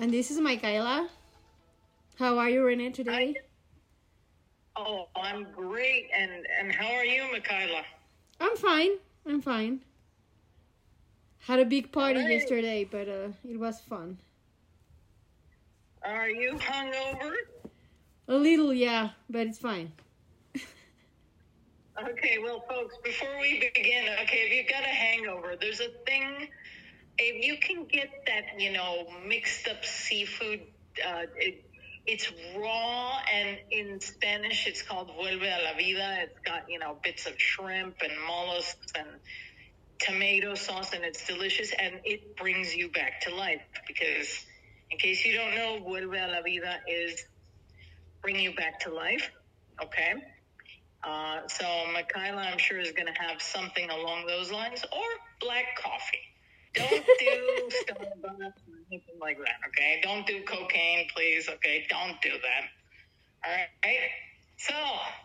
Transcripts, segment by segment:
And this is Michaela. How are you, Renee, today? Oh, I'm great. And and how are you, Michaela? I'm fine. I'm fine. Had a big party Alright. yesterday, but uh, it was fun. Are you hungover? A little, yeah, but it's fine. Okay, well, folks, before we begin, okay, if you've got a hangover, there's a thing. If you can get that, you know, mixed up seafood, uh, it, it's raw, and in Spanish, it's called vuelve a la vida. It's got, you know, bits of shrimp and mollusks and tomato sauce, and it's delicious, and it brings you back to life. Because, in case you don't know, vuelve a la vida is bring you back to life. Okay. Uh, so Michaela, I'm sure, is going to have something along those lines, or black coffee. Don't do Starbucks anything like that. Okay. Don't do cocaine, please. Okay. Don't do that. All right. So,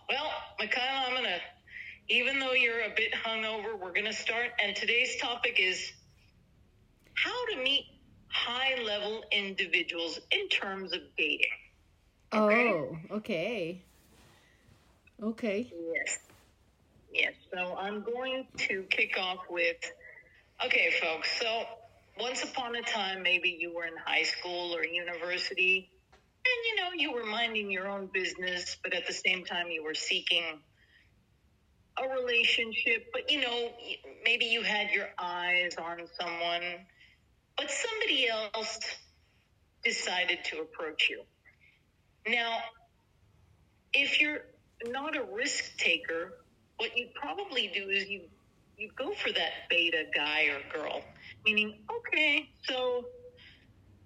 well, Michaela, I'm gonna. Even though you're a bit hungover, we're gonna start. And today's topic is how to meet high-level individuals in terms of dating. Okay. Oh, okay. Okay. Yes. Yes. So I'm going to kick off with okay, folks. So once upon a time, maybe you were in high school or university, and you know, you were minding your own business, but at the same time, you were seeking a relationship. But you know, maybe you had your eyes on someone, but somebody else decided to approach you. Now, if you're not a risk taker, what you'd probably do is you you go for that beta guy or girl, meaning okay, so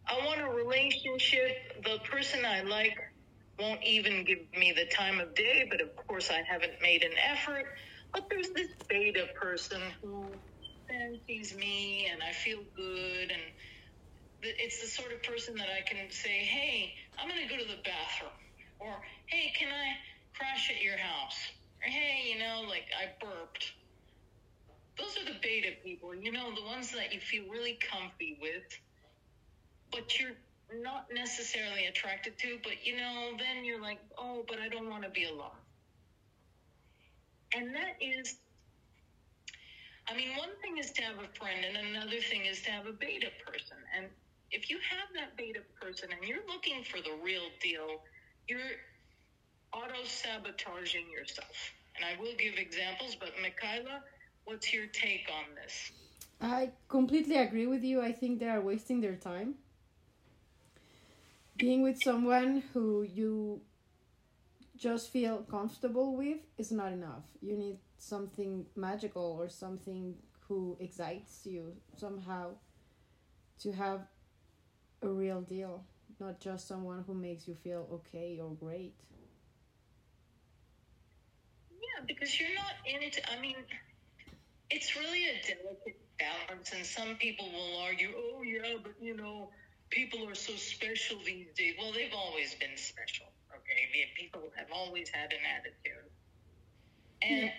I want a relationship. The person I like won't even give me the time of day, but of course I haven't made an effort. But there's this beta person who fancies me, and I feel good, and it's the sort of person that I can say, "Hey, I'm going to go to the bathroom," or "Hey, can I?" crash at your house. Or hey, you know, like I burped. Those are the beta people, you know, the ones that you feel really comfy with, but you're not necessarily attracted to, but you know, then you're like, oh, but I don't want to be alone. And that is, I mean, one thing is to have a friend, and another thing is to have a beta person. And if you have that beta person and you're looking for the real deal, you're auto sabotaging yourself. And I will give examples, but Michaela, what's your take on this? I completely agree with you. I think they are wasting their time. Being with someone who you just feel comfortable with is not enough. You need something magical or something who excites you somehow to have a real deal, not just someone who makes you feel okay or great. Yeah, because you're not in it. I mean, it's really a delicate balance, and some people will argue, oh, yeah, but you know, people are so special these days. Well, they've always been special, okay? I mean, People have always had an attitude. And, Yeah.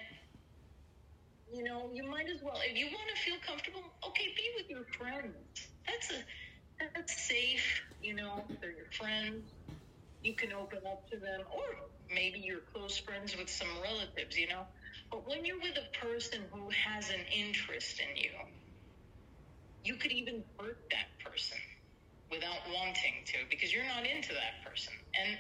you know, you might as well, if you want to feel comfortable, okay, be with your friends. That's a, that's safe, you know, they're your friends. You can open up to them, or maybe you're close friends with some relatives, you know. But when you're with a person who has an interest in you, you could even hurt that person without wanting to because you're not into that person. And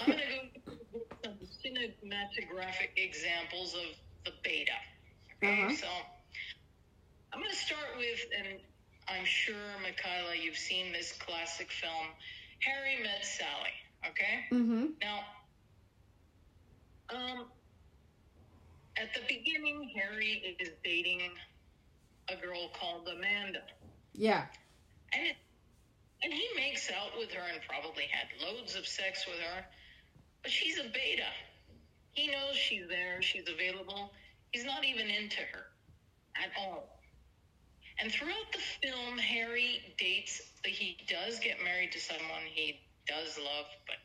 I'm going to go with some cinematographic examples of the beta. Okay, Uh-huh. so I'm going to start with, and I'm sure, Michaela, you've seen this classic film, Harry Met Sally. Okay? Mm-hmm. Now, um, at the beginning, Harry is dating a girl called Amanda, Yeah. and it, and he makes out with her and probably had loads of sex with her, but she's a beta. He knows she's there, she's available. He's not even into her at all. And throughout the film, Harry dates. He does get married to someone he does love, but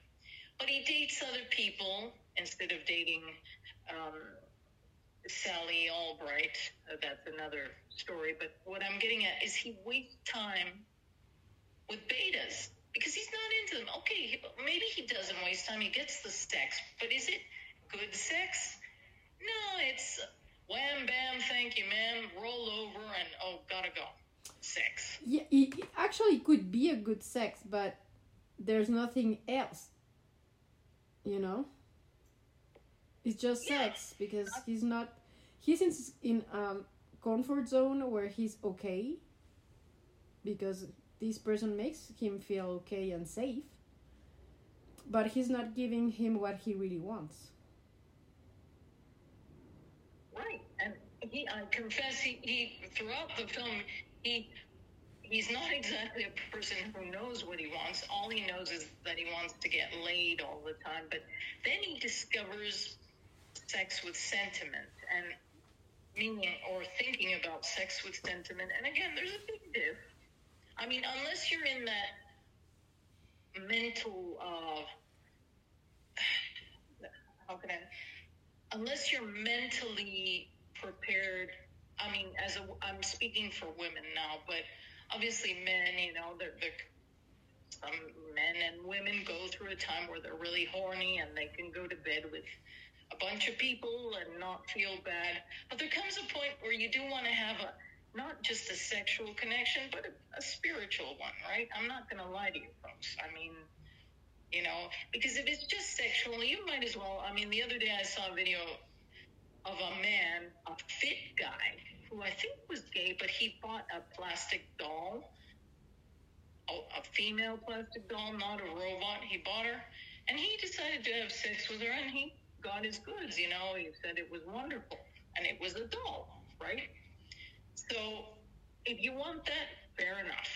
but he dates other people instead of dating um, Sally Albright. Uh, that's another story. But what I'm getting at is he wastes time with betas because he's not into them. Okay, maybe he doesn't waste time. He gets the sex, but is it good sex? No, it's wham bam, thank you, ma'am, roll over, and oh, gotta go. Sex. Yeah, it, it actually could be a good sex, but there's nothing else. You know? It's just Yeah. sex because he's not. He's in in comfort zone where he's okay. Because this person makes him feel okay and safe. But he's not giving him what he really wants. Right, and he, I confess, he, he throughout the film, he he's not exactly a person who knows what he wants. All he knows is that he wants to get laid all the time. But then he discovers sex with sentiment and meaning or thinking about sex with sentiment. And again, there's a big diff. I mean, unless you're in that mental, uh, how can I? unless you're mentally prepared i mean as a i'm speaking for women now but obviously men you know they're, they're some men and women go through a time where they're really horny and they can go to bed with a bunch of people and not feel bad. But there comes a point where you do want to have a not just a sexual connection but a, a spiritual one right? I'm not going to lie to you folks. I mean you know because if it's just sexual you might as well i mean the other day i saw a video of a man a fit guy who i think was gay but he bought a plastic doll. A, a female plastic doll not a robot. He bought her and he decided to have sex with her and he got his goods you know he said it was wonderful and it was a doll right so if you want that fair enough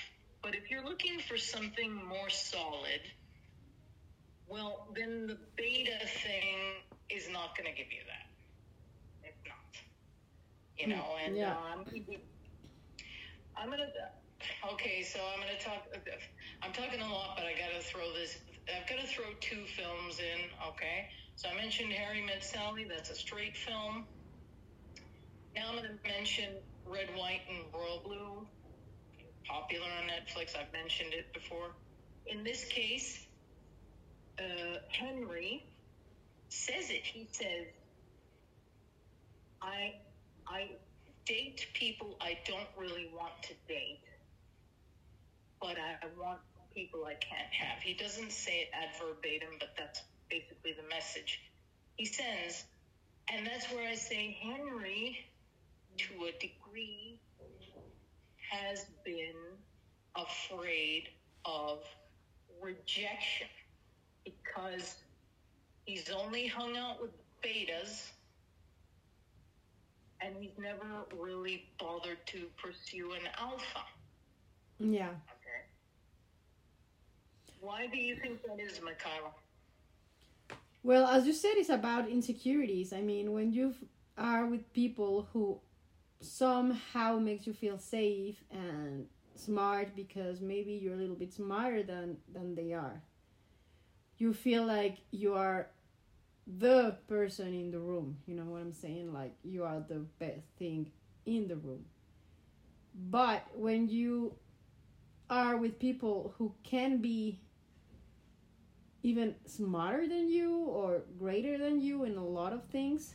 but if you're looking for something more solid well, then the beta thing is not going to give you that. It's not. You know, and Yeah. um, I'm going to. Okay, so I'm going to talk. I'm talking a lot, but I got to throw this. I've got to throw two films in. Okay, so I mentioned Harry Met Sally. That's a straight film. Now I'm going to mention Red, White, and Royal Blue. Popular on Netflix. I've mentioned it before. In this case, uh, Henry says it. He says, "I, I date people I don't really want to date, but I, I want people I can't have." He doesn't say it ad verbatim, but that's basically the message he sends, and that's where I say Henry, to a degree, has been afraid of rejection because he's only hung out with betas and he's never really bothered to pursue an alpha. Yeah. Okay. Why do you think that is, Michaela? Well, as you said, it's about insecurities. I mean, when you are with people who somehow makes you feel safe and smart because maybe you're a little bit smarter than than they are. You feel like you are the person in the room. You know what I'm saying? Like you are the best thing in the room. But when you are with people who can be even smarter than you or greater than you in a lot of things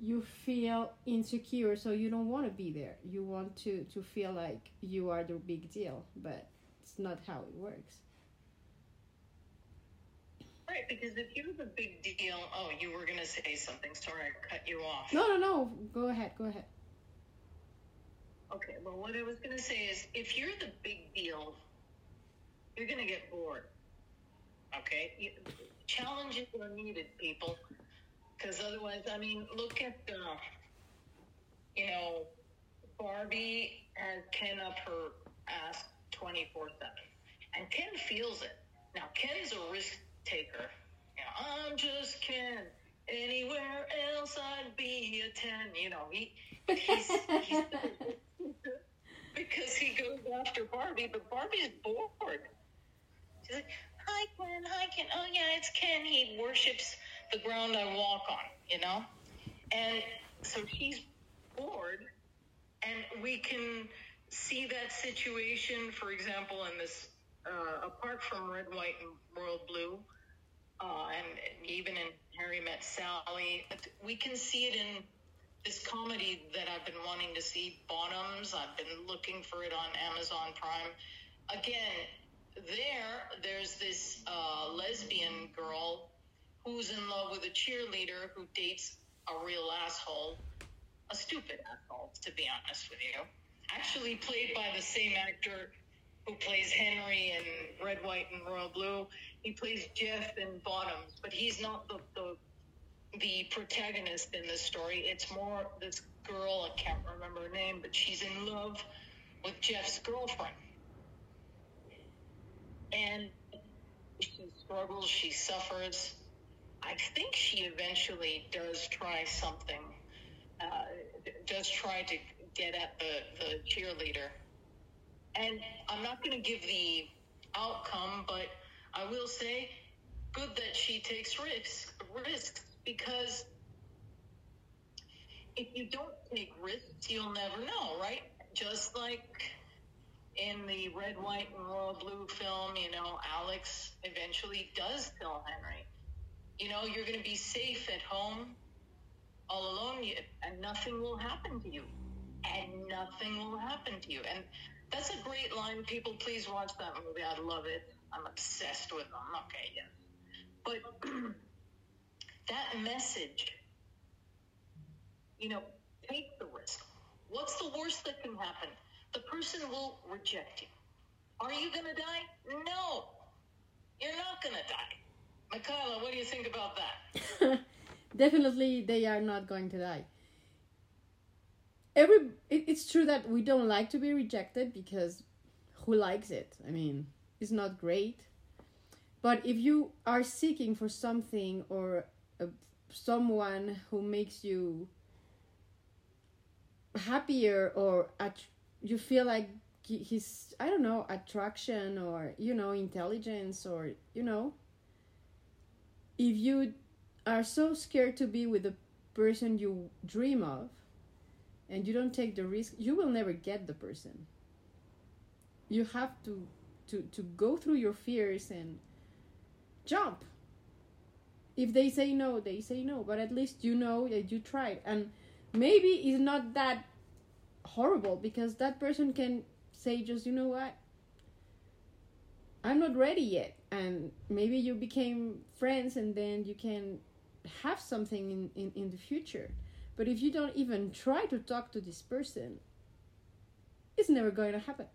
you feel insecure so you don't want to be there you want to to feel like you are the big deal but it's not how it works Right, because if you're the big deal, oh, you were going to say something. Sorry, I cut you off. no no no go ahead go ahead Okay, well, what I was going to say is if you're the big deal, you're going to get bored. Okay? Challenges are needed, people. Because otherwise, I mean, look at, uh, you know, Barbie has Ken up her ass 24 7. And Ken feels it. Now, Ken's a risk taker. You know, I'm just Ken. Anywhere else, I'd be a 10. You know, he, he's, he's because he goes after Barbie, but Barbie's bored. She's like, "Hi, Ken. Hi, Ken. Oh yeah, it's Ken. He worships the ground I walk on." You know, and so she's bored, and we can see that situation, for example, in this uh, apart from Red, White, and Royal Blue, uh, and even in Harry Met Sally, we can see it in this comedy that I've been wanting to see, Bottoms. I've been looking for it on Amazon Prime. Again, there, there's this uh, lesbian girl who's in love with a cheerleader who dates a real asshole, a stupid asshole, to be honest with you. Actually, played by the same actor who plays Henry in Red, White, and Royal Blue. He plays Jeff in Bottoms, but he's not the, the the protagonist in this story. It's more this girl, I can't remember her name, but she's in love with Jeff's girlfriend. And she struggles, she suffers. I think she eventually does try something, uh, does try to get at the, the cheerleader. And I'm not going to give the outcome, but I will say, good that she takes risks. Risks because if you don't take risks, you'll never know, right? Just like in the red, white, and royal blue film, you know, Alex eventually does kill Henry. You know, you're going to be safe at home, all alone, and nothing will happen to you. And nothing will happen to you. And that's a great line. People, please watch that movie. I love it. I'm obsessed with them. Okay, yeah. But that message, you know, take the risk. What's the worst that can happen? The person will reject you. Are you going to die? No, you're not going to die. Michaela, what do you think about that? Definitely, they are not going to die. Every it, it's true that we don't like to be rejected because who likes it? I mean, it's not great. But if you are seeking for something or a, someone who makes you happier or at, you feel like he's i don't know attraction or you know intelligence or you know if you are so scared to be with the person you dream of and you don't take the risk you will never get the person. You have to to to go through your fears and jump. If they say no they say no but at least you know that you tried. And maybe it's not that horrible because that person can say just you know what? I'm not ready yet. And maybe you became friends and then you can have something in, in, in the future. But if you don't even try to talk to this person it's never going to happen.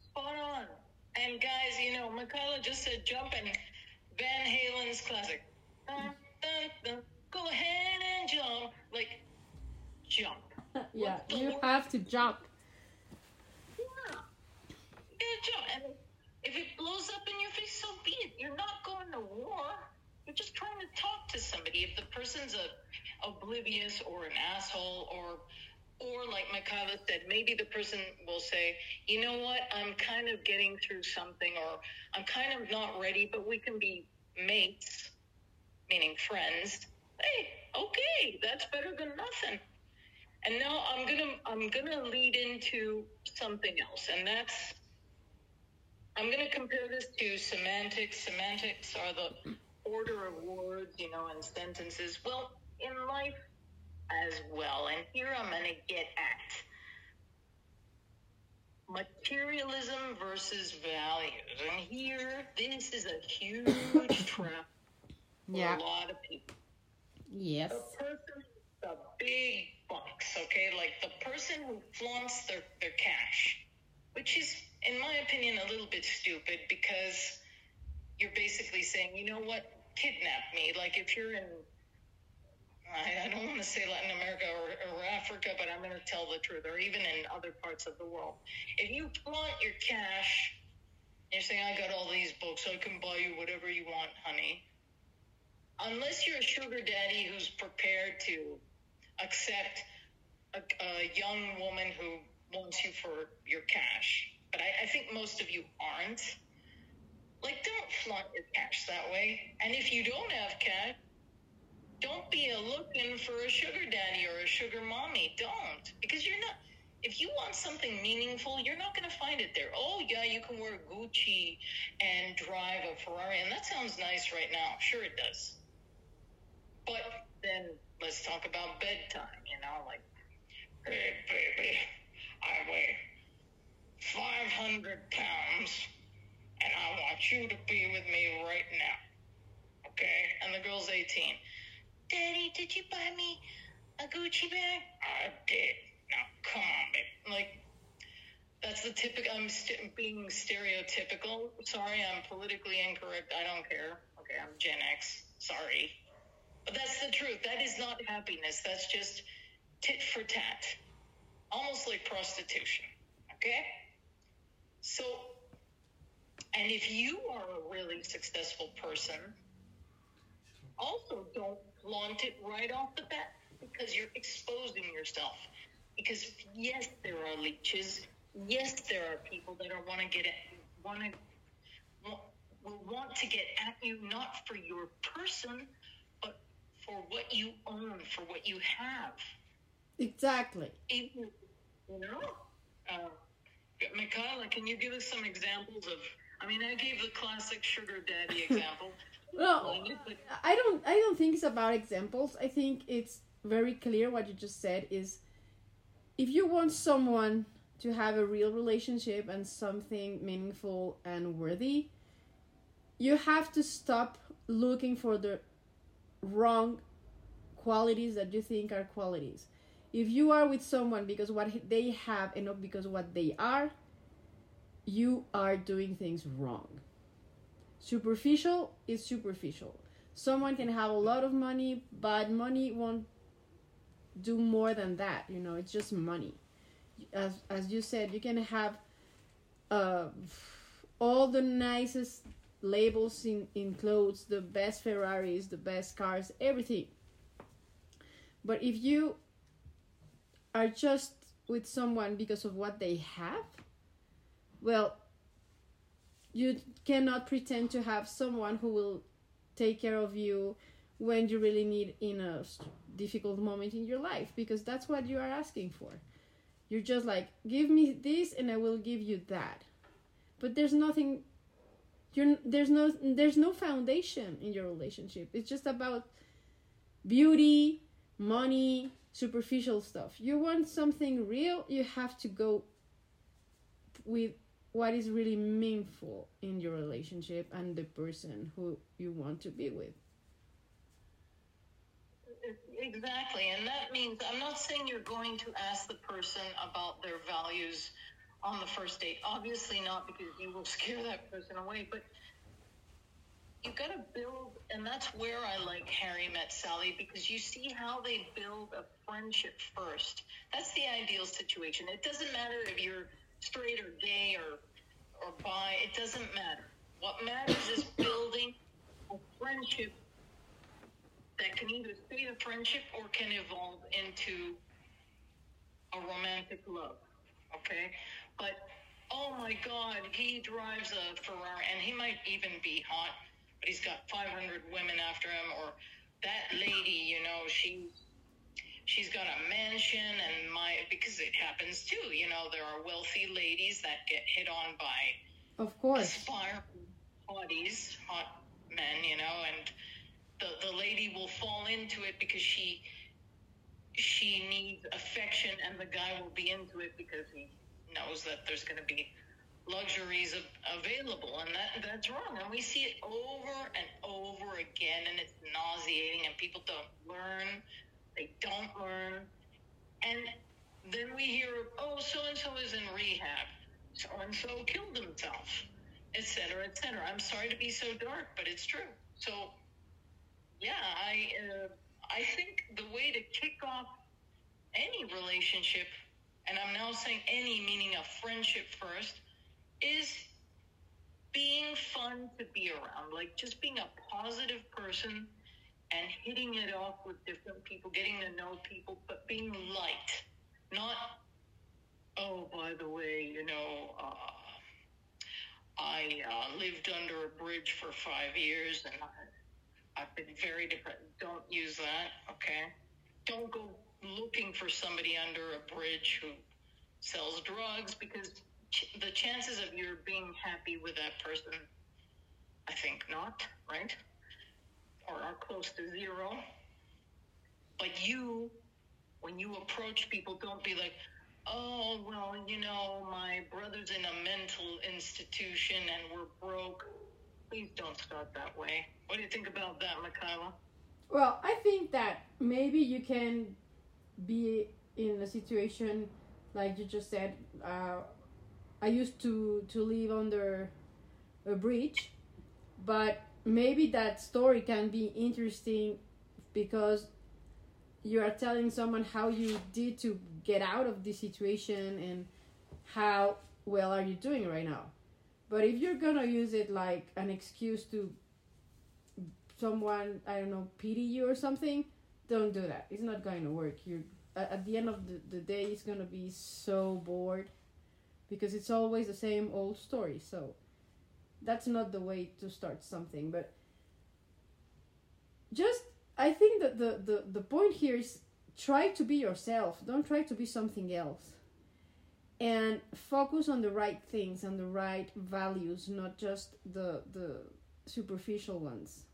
Spot on. And guys, you know, Michaela just said jump and Van Halen's classic. Dun, dun, dun, go ahead and jump. Like, jump. yeah, you have to jump. Yeah. You jump. And if it blows up in your face, so be it. You're not going to war. You're just trying to talk to somebody. If the person's a, oblivious or an asshole or or like Michaela said, maybe the person will say, you know what, I'm kind of getting through something, or I'm kind of not ready, but we can be mates, meaning friends. Hey, okay, that's better than nothing. And now I'm gonna I'm gonna lead into something else, and that's I'm gonna compare this to semantics. Semantics are the order of words, you know, and sentences. Well, in life as well. And here I'm going to get at materialism versus values. And here, this is a huge trap for yeah. a lot of people. Yes. The person, the big okay? Like the person who flaunts their, their cash, which is, in my opinion, a little bit stupid because you're basically saying, you know what, kidnap me. Like if you're in I, I don't want to say Latin America or, or Africa, but I'm going to tell the truth, or even in other parts of the world. If you flaunt your cash, you're saying, I got all these books, I can buy you whatever you want, honey. Unless you're a sugar daddy who's prepared to accept a, a young woman who wants you for your cash. But I, I think most of you aren't. Like, don't flaunt your cash that way. And if you don't have cash, don't be a looking for a sugar daddy or a sugar mommy. Don't. Because you're not, If you want something meaningful, you're not going to find it there. Oh, yeah, you can wear Gucci and drive a Ferrari, and that sounds nice right now. Sure, it does. But then let's talk about bedtime, you know, like, hey, baby, I weigh 500 pounds, and I want you to be with me right now. Okay? And the girl's 18. Daddy, did you buy me a Gucci bag? I did. Now, come on, babe. Like, that's the typical. I'm st- being stereotypical. Sorry, I'm politically incorrect. I don't care. Okay, I'm Gen X. Sorry. But that's the truth. That is not happiness. That's just tit for tat. Almost like prostitution. Okay? So, and if you are a really successful person, also don't flaunt it right off the bat because you're exposing yourself. Because yes, there are leeches. Yes, there are people that are want to get want to will want to get at you not for your person, but for what you own, for what you have. Exactly. You know, uh, Michaela, can you give us some examples of? I mean, I gave the classic sugar daddy example. well, I don't. I don't think it's about examples. I think it's very clear what you just said is if you want someone to have a real relationship and something meaningful and worthy, you have to stop looking for the wrong qualities that you think are qualities. If you are with someone because what they have and not because what they are, you are doing things wrong. Superficial is superficial. Someone can have a lot of money, but money won't do more than that. You know, it's just money. As as you said, you can have uh, all the nicest labels in, in clothes, the best Ferraris, the best cars, everything. But if you are just with someone because of what they have, well, you cannot pretend to have someone who will take care of you when you really need in a difficult moment in your life because that's what you are asking for. You're just like, give me this and I will give you that. But there's nothing you're there's no there's no foundation in your relationship. It's just about beauty, money, superficial stuff. You want something real, you have to go with what is really meaningful in your relationship and the person who you want to be with. Exactly. And that means I'm not saying you're going to ask the person about their values on the first date. Obviously not because you will scare that person away, but you've got to build and that's where I like Harry met Sally because you see how they build a friendship first. That's the ideal situation. It doesn't matter if you're straight or gay or or bi, it doesn't matter. What matters is building a friendship that can either stay a friendship or can evolve into a romantic love. Okay? But oh my god, he drives a Ferrari and he might even be hot, but he's got 500 women after him or that lady, you know, she's she's got a mansion and my because it happens too you know there are wealthy ladies that get hit on by of course. aspiring hotties hot men you know and the the lady will fall into it because she she needs affection and the guy will be into it because he knows that there's going to be luxuries available and that that's wrong and we see it over and over again and it's nauseating and people don't learn they don't learn. And then we hear, oh, so and so is in rehab. So and so killed himself, etc., etc. I'm sorry to be so dark, but it's true. So, yeah, I uh, I think the way to kick off any relationship, and I'm now saying any meaning a friendship first, is being fun to be around. Like just being a positive person and hitting it off with different people, getting to know people, but being light, not, oh, by the way, you know, uh, I uh, lived under a bridge for five years and I, I've been very depressed. Don't use that, okay? Don't go looking for somebody under a bridge who sells drugs because the chances of your being happy with that person, I think not, right? Or are close to zero. But you, when you approach people, don't be like, oh, well, you know, my brother's in a mental institution and we're broke. Please don't start that way. What do you think about that, Michaela? Well, I think that maybe you can be in a situation like you just said. Uh, I used to to live under a bridge, but maybe that story can be interesting because you are telling someone how you did to get out of this situation and how well are you doing right now. But if you're gonna use it like an excuse to someone I don't know pity you or something, don't do that. It's not going to work. You're at the end of the, the day, it's gonna be so bored because it's always the same old story. So that's not the way to start something. But just I think that the, the, the point here is try to be yourself. Don't try to be something else. And focus on the right things and the right values, not just the the superficial ones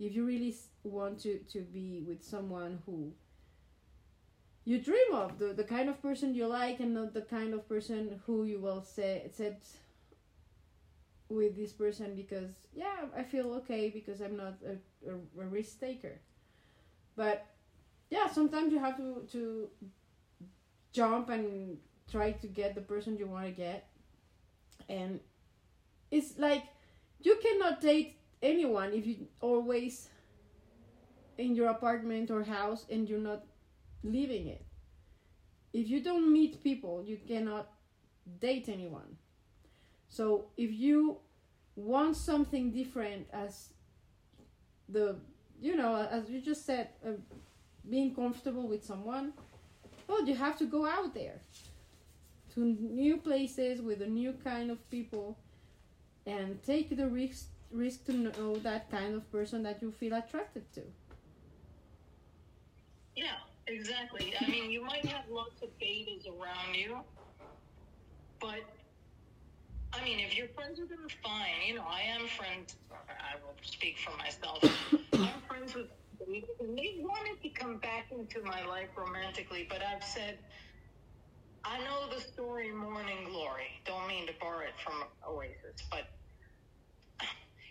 if you really want to, to be with someone who you dream of the, the kind of person you like and not the kind of person who you will say set with this person because yeah i feel okay because i'm not a, a, a risk taker. But yeah sometimes you have to to jump and try to get the person you want to get. And it's like you cannot date anyone if you always in your apartment or house and you're not living it. If you don't meet people, you cannot date anyone. So if you want something different as the you know as you just said uh, being comfortable with someone well you have to go out there to new places with a new kind of people and take the risk risk to know that kind of person that you feel attracted to. Yeah, exactly. I mean, you might have lots of betas around you, but I mean, if you're friends with them, fine. You know, I am friends. I will speak for myself. I'm friends with and they wanted to come back into my life romantically, but I've said, I know the story Morning Glory. Don't mean to borrow it from Oasis, but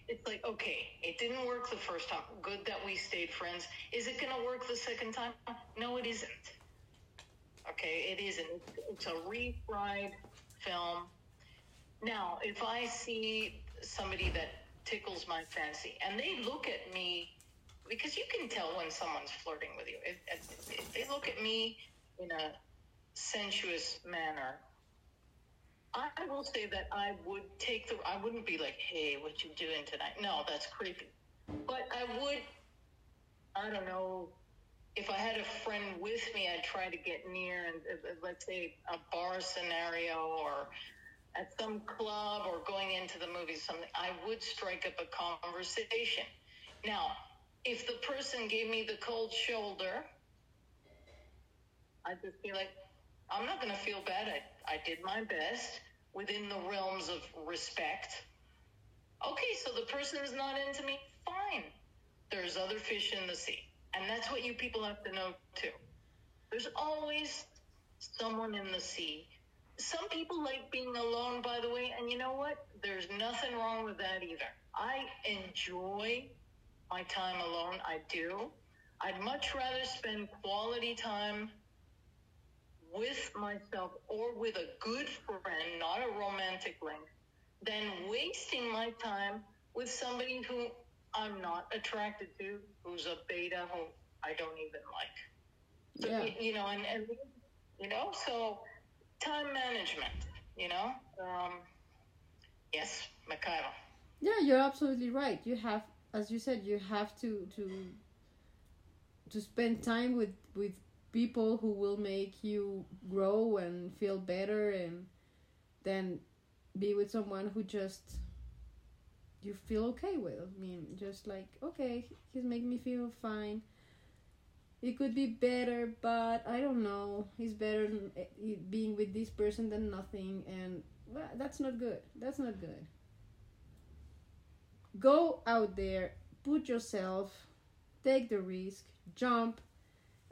it's like, okay, it didn't work the first time. Good that we stayed friends. Is it going to work the second time? No, it isn't. Okay, it isn't. It's a refried film. Now, if I see somebody that tickles my fancy and they look at me, because you can tell when someone's flirting with you, if, if they look at me in a sensuous manner, I will say that I would take the. I wouldn't be like, "Hey, what you doing tonight?" No, that's creepy. But I would. I don't know. If I had a friend with me, I'd try to get near and uh, uh, let's say a bar scenario or at some club or going into the movies, something. I would strike up a conversation. Now, if the person gave me the cold shoulder, I'd just be like, I'm not going to feel bad. I, I did my best within the realms of respect. Okay, so the person is not into me. Fine. There's other fish in the sea. And that's what you people have to know too. There's always someone in the sea. Some people like being alone, by the way, and you know what? There's nothing wrong with that either. I enjoy my time alone. I do. I'd much rather spend quality time with myself or with a good friend, not a romantic link, than wasting my time with somebody who I'm not attracted to, who's a beta, who I don't even like. So, yeah. you, know, and, and, you know, so time management, you know, um, yes, Michaela. Yeah, you're absolutely right. You have, as you said, you have to, to, to spend time with, with people who will make you grow and feel better and then be with someone who just you feel okay with. I mean, just like, okay, he's making me feel fine. it could be better, but I don't know. It's better eh, being with this person than nothing, and well, that's not good. That's not good. Go out there, put yourself, take the risk, jump,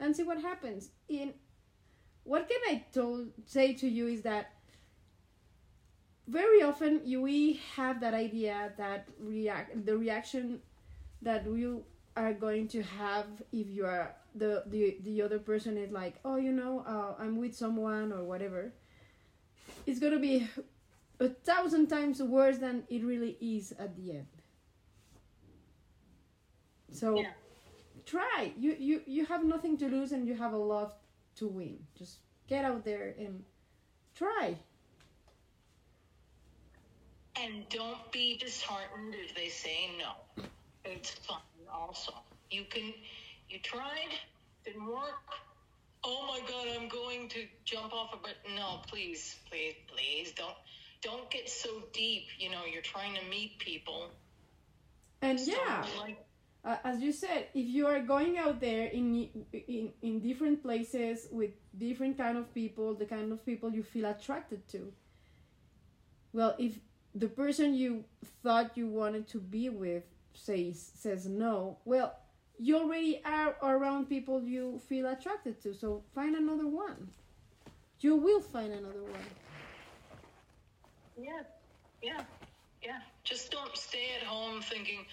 and see what happens. In what can I told, say to you is that very often you we have that idea that react the reaction that you are going to have if you are the the, the other person is like oh you know uh, i'm with someone or whatever it's going to be a thousand times worse than it really is at the end so Yeah. Try you, you you have nothing to lose and you have a lot to win just get out there and try And don't be disheartened if they say no. It's fun also. You can, you tried, didn't work. Oh my God, I'm going to jump off a but no, please, please, please don't, don't get so deep. You know, you're trying to meet people. and So, yeah Like, uh, as you said, if you are going out there in, in in different places with different kind of people, the kind of people you feel attracted to. Well, if the person you thought you wanted to be with says says no, well, you already are around people you feel attracted to. So find another one. You will find another one. yeah, yeah, yeah. Just don't stay at home thinking,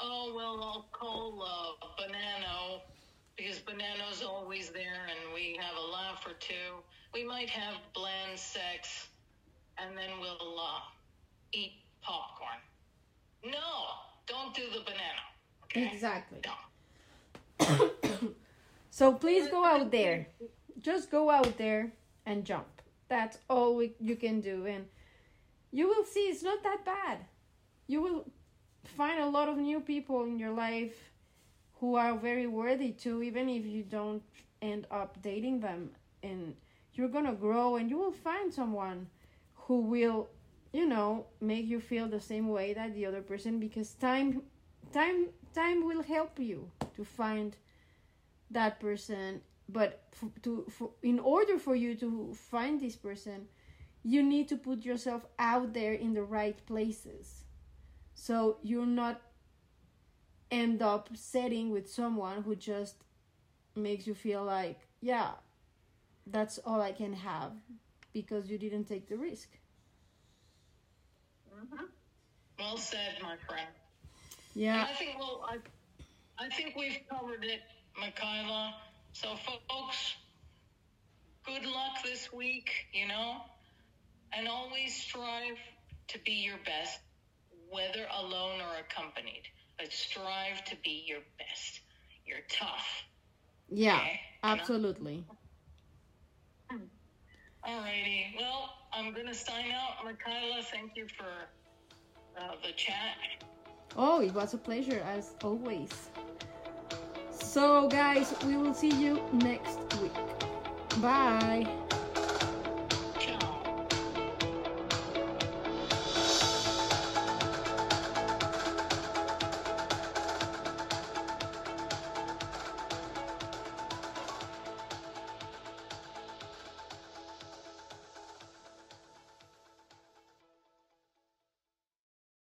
oh, well, I'll call uh, Banano because Banano's always there and we have a laugh or two. We might have bland sex and then we'll uh, eat popcorn. No, don't do the banana. Okay? Exactly. No. So please go out there. Just go out there and jump. That's all we, you can do. And you will see it's not that bad. You will find a lot of new people in your life who are very worthy too, even if you don't end up dating them. And you're to grow and you will find someone who will, you know, make you feel the same way that the other person because time time time will help you to find that person but f- to for, in order for you to find this person you need to put yourself out there in the right places so you're not end up setting with someone who just makes you feel like yeah that's all i can have because you didn't take the risk mm-hmm. Well said, my friend. yeah And I think well, I, I think we've covered it, Michaela. So, folks, good luck this week. You know, and always strive to be your best, whether alone or accompanied. But strive to be your best. You're tough. yeah Okay. Absolutely Alrighty. Well, I'm gonna sign out, Michaela. Thank you for uh, the chat. Oh, it was a pleasure as always. So, guys, we will see you next week. Bye.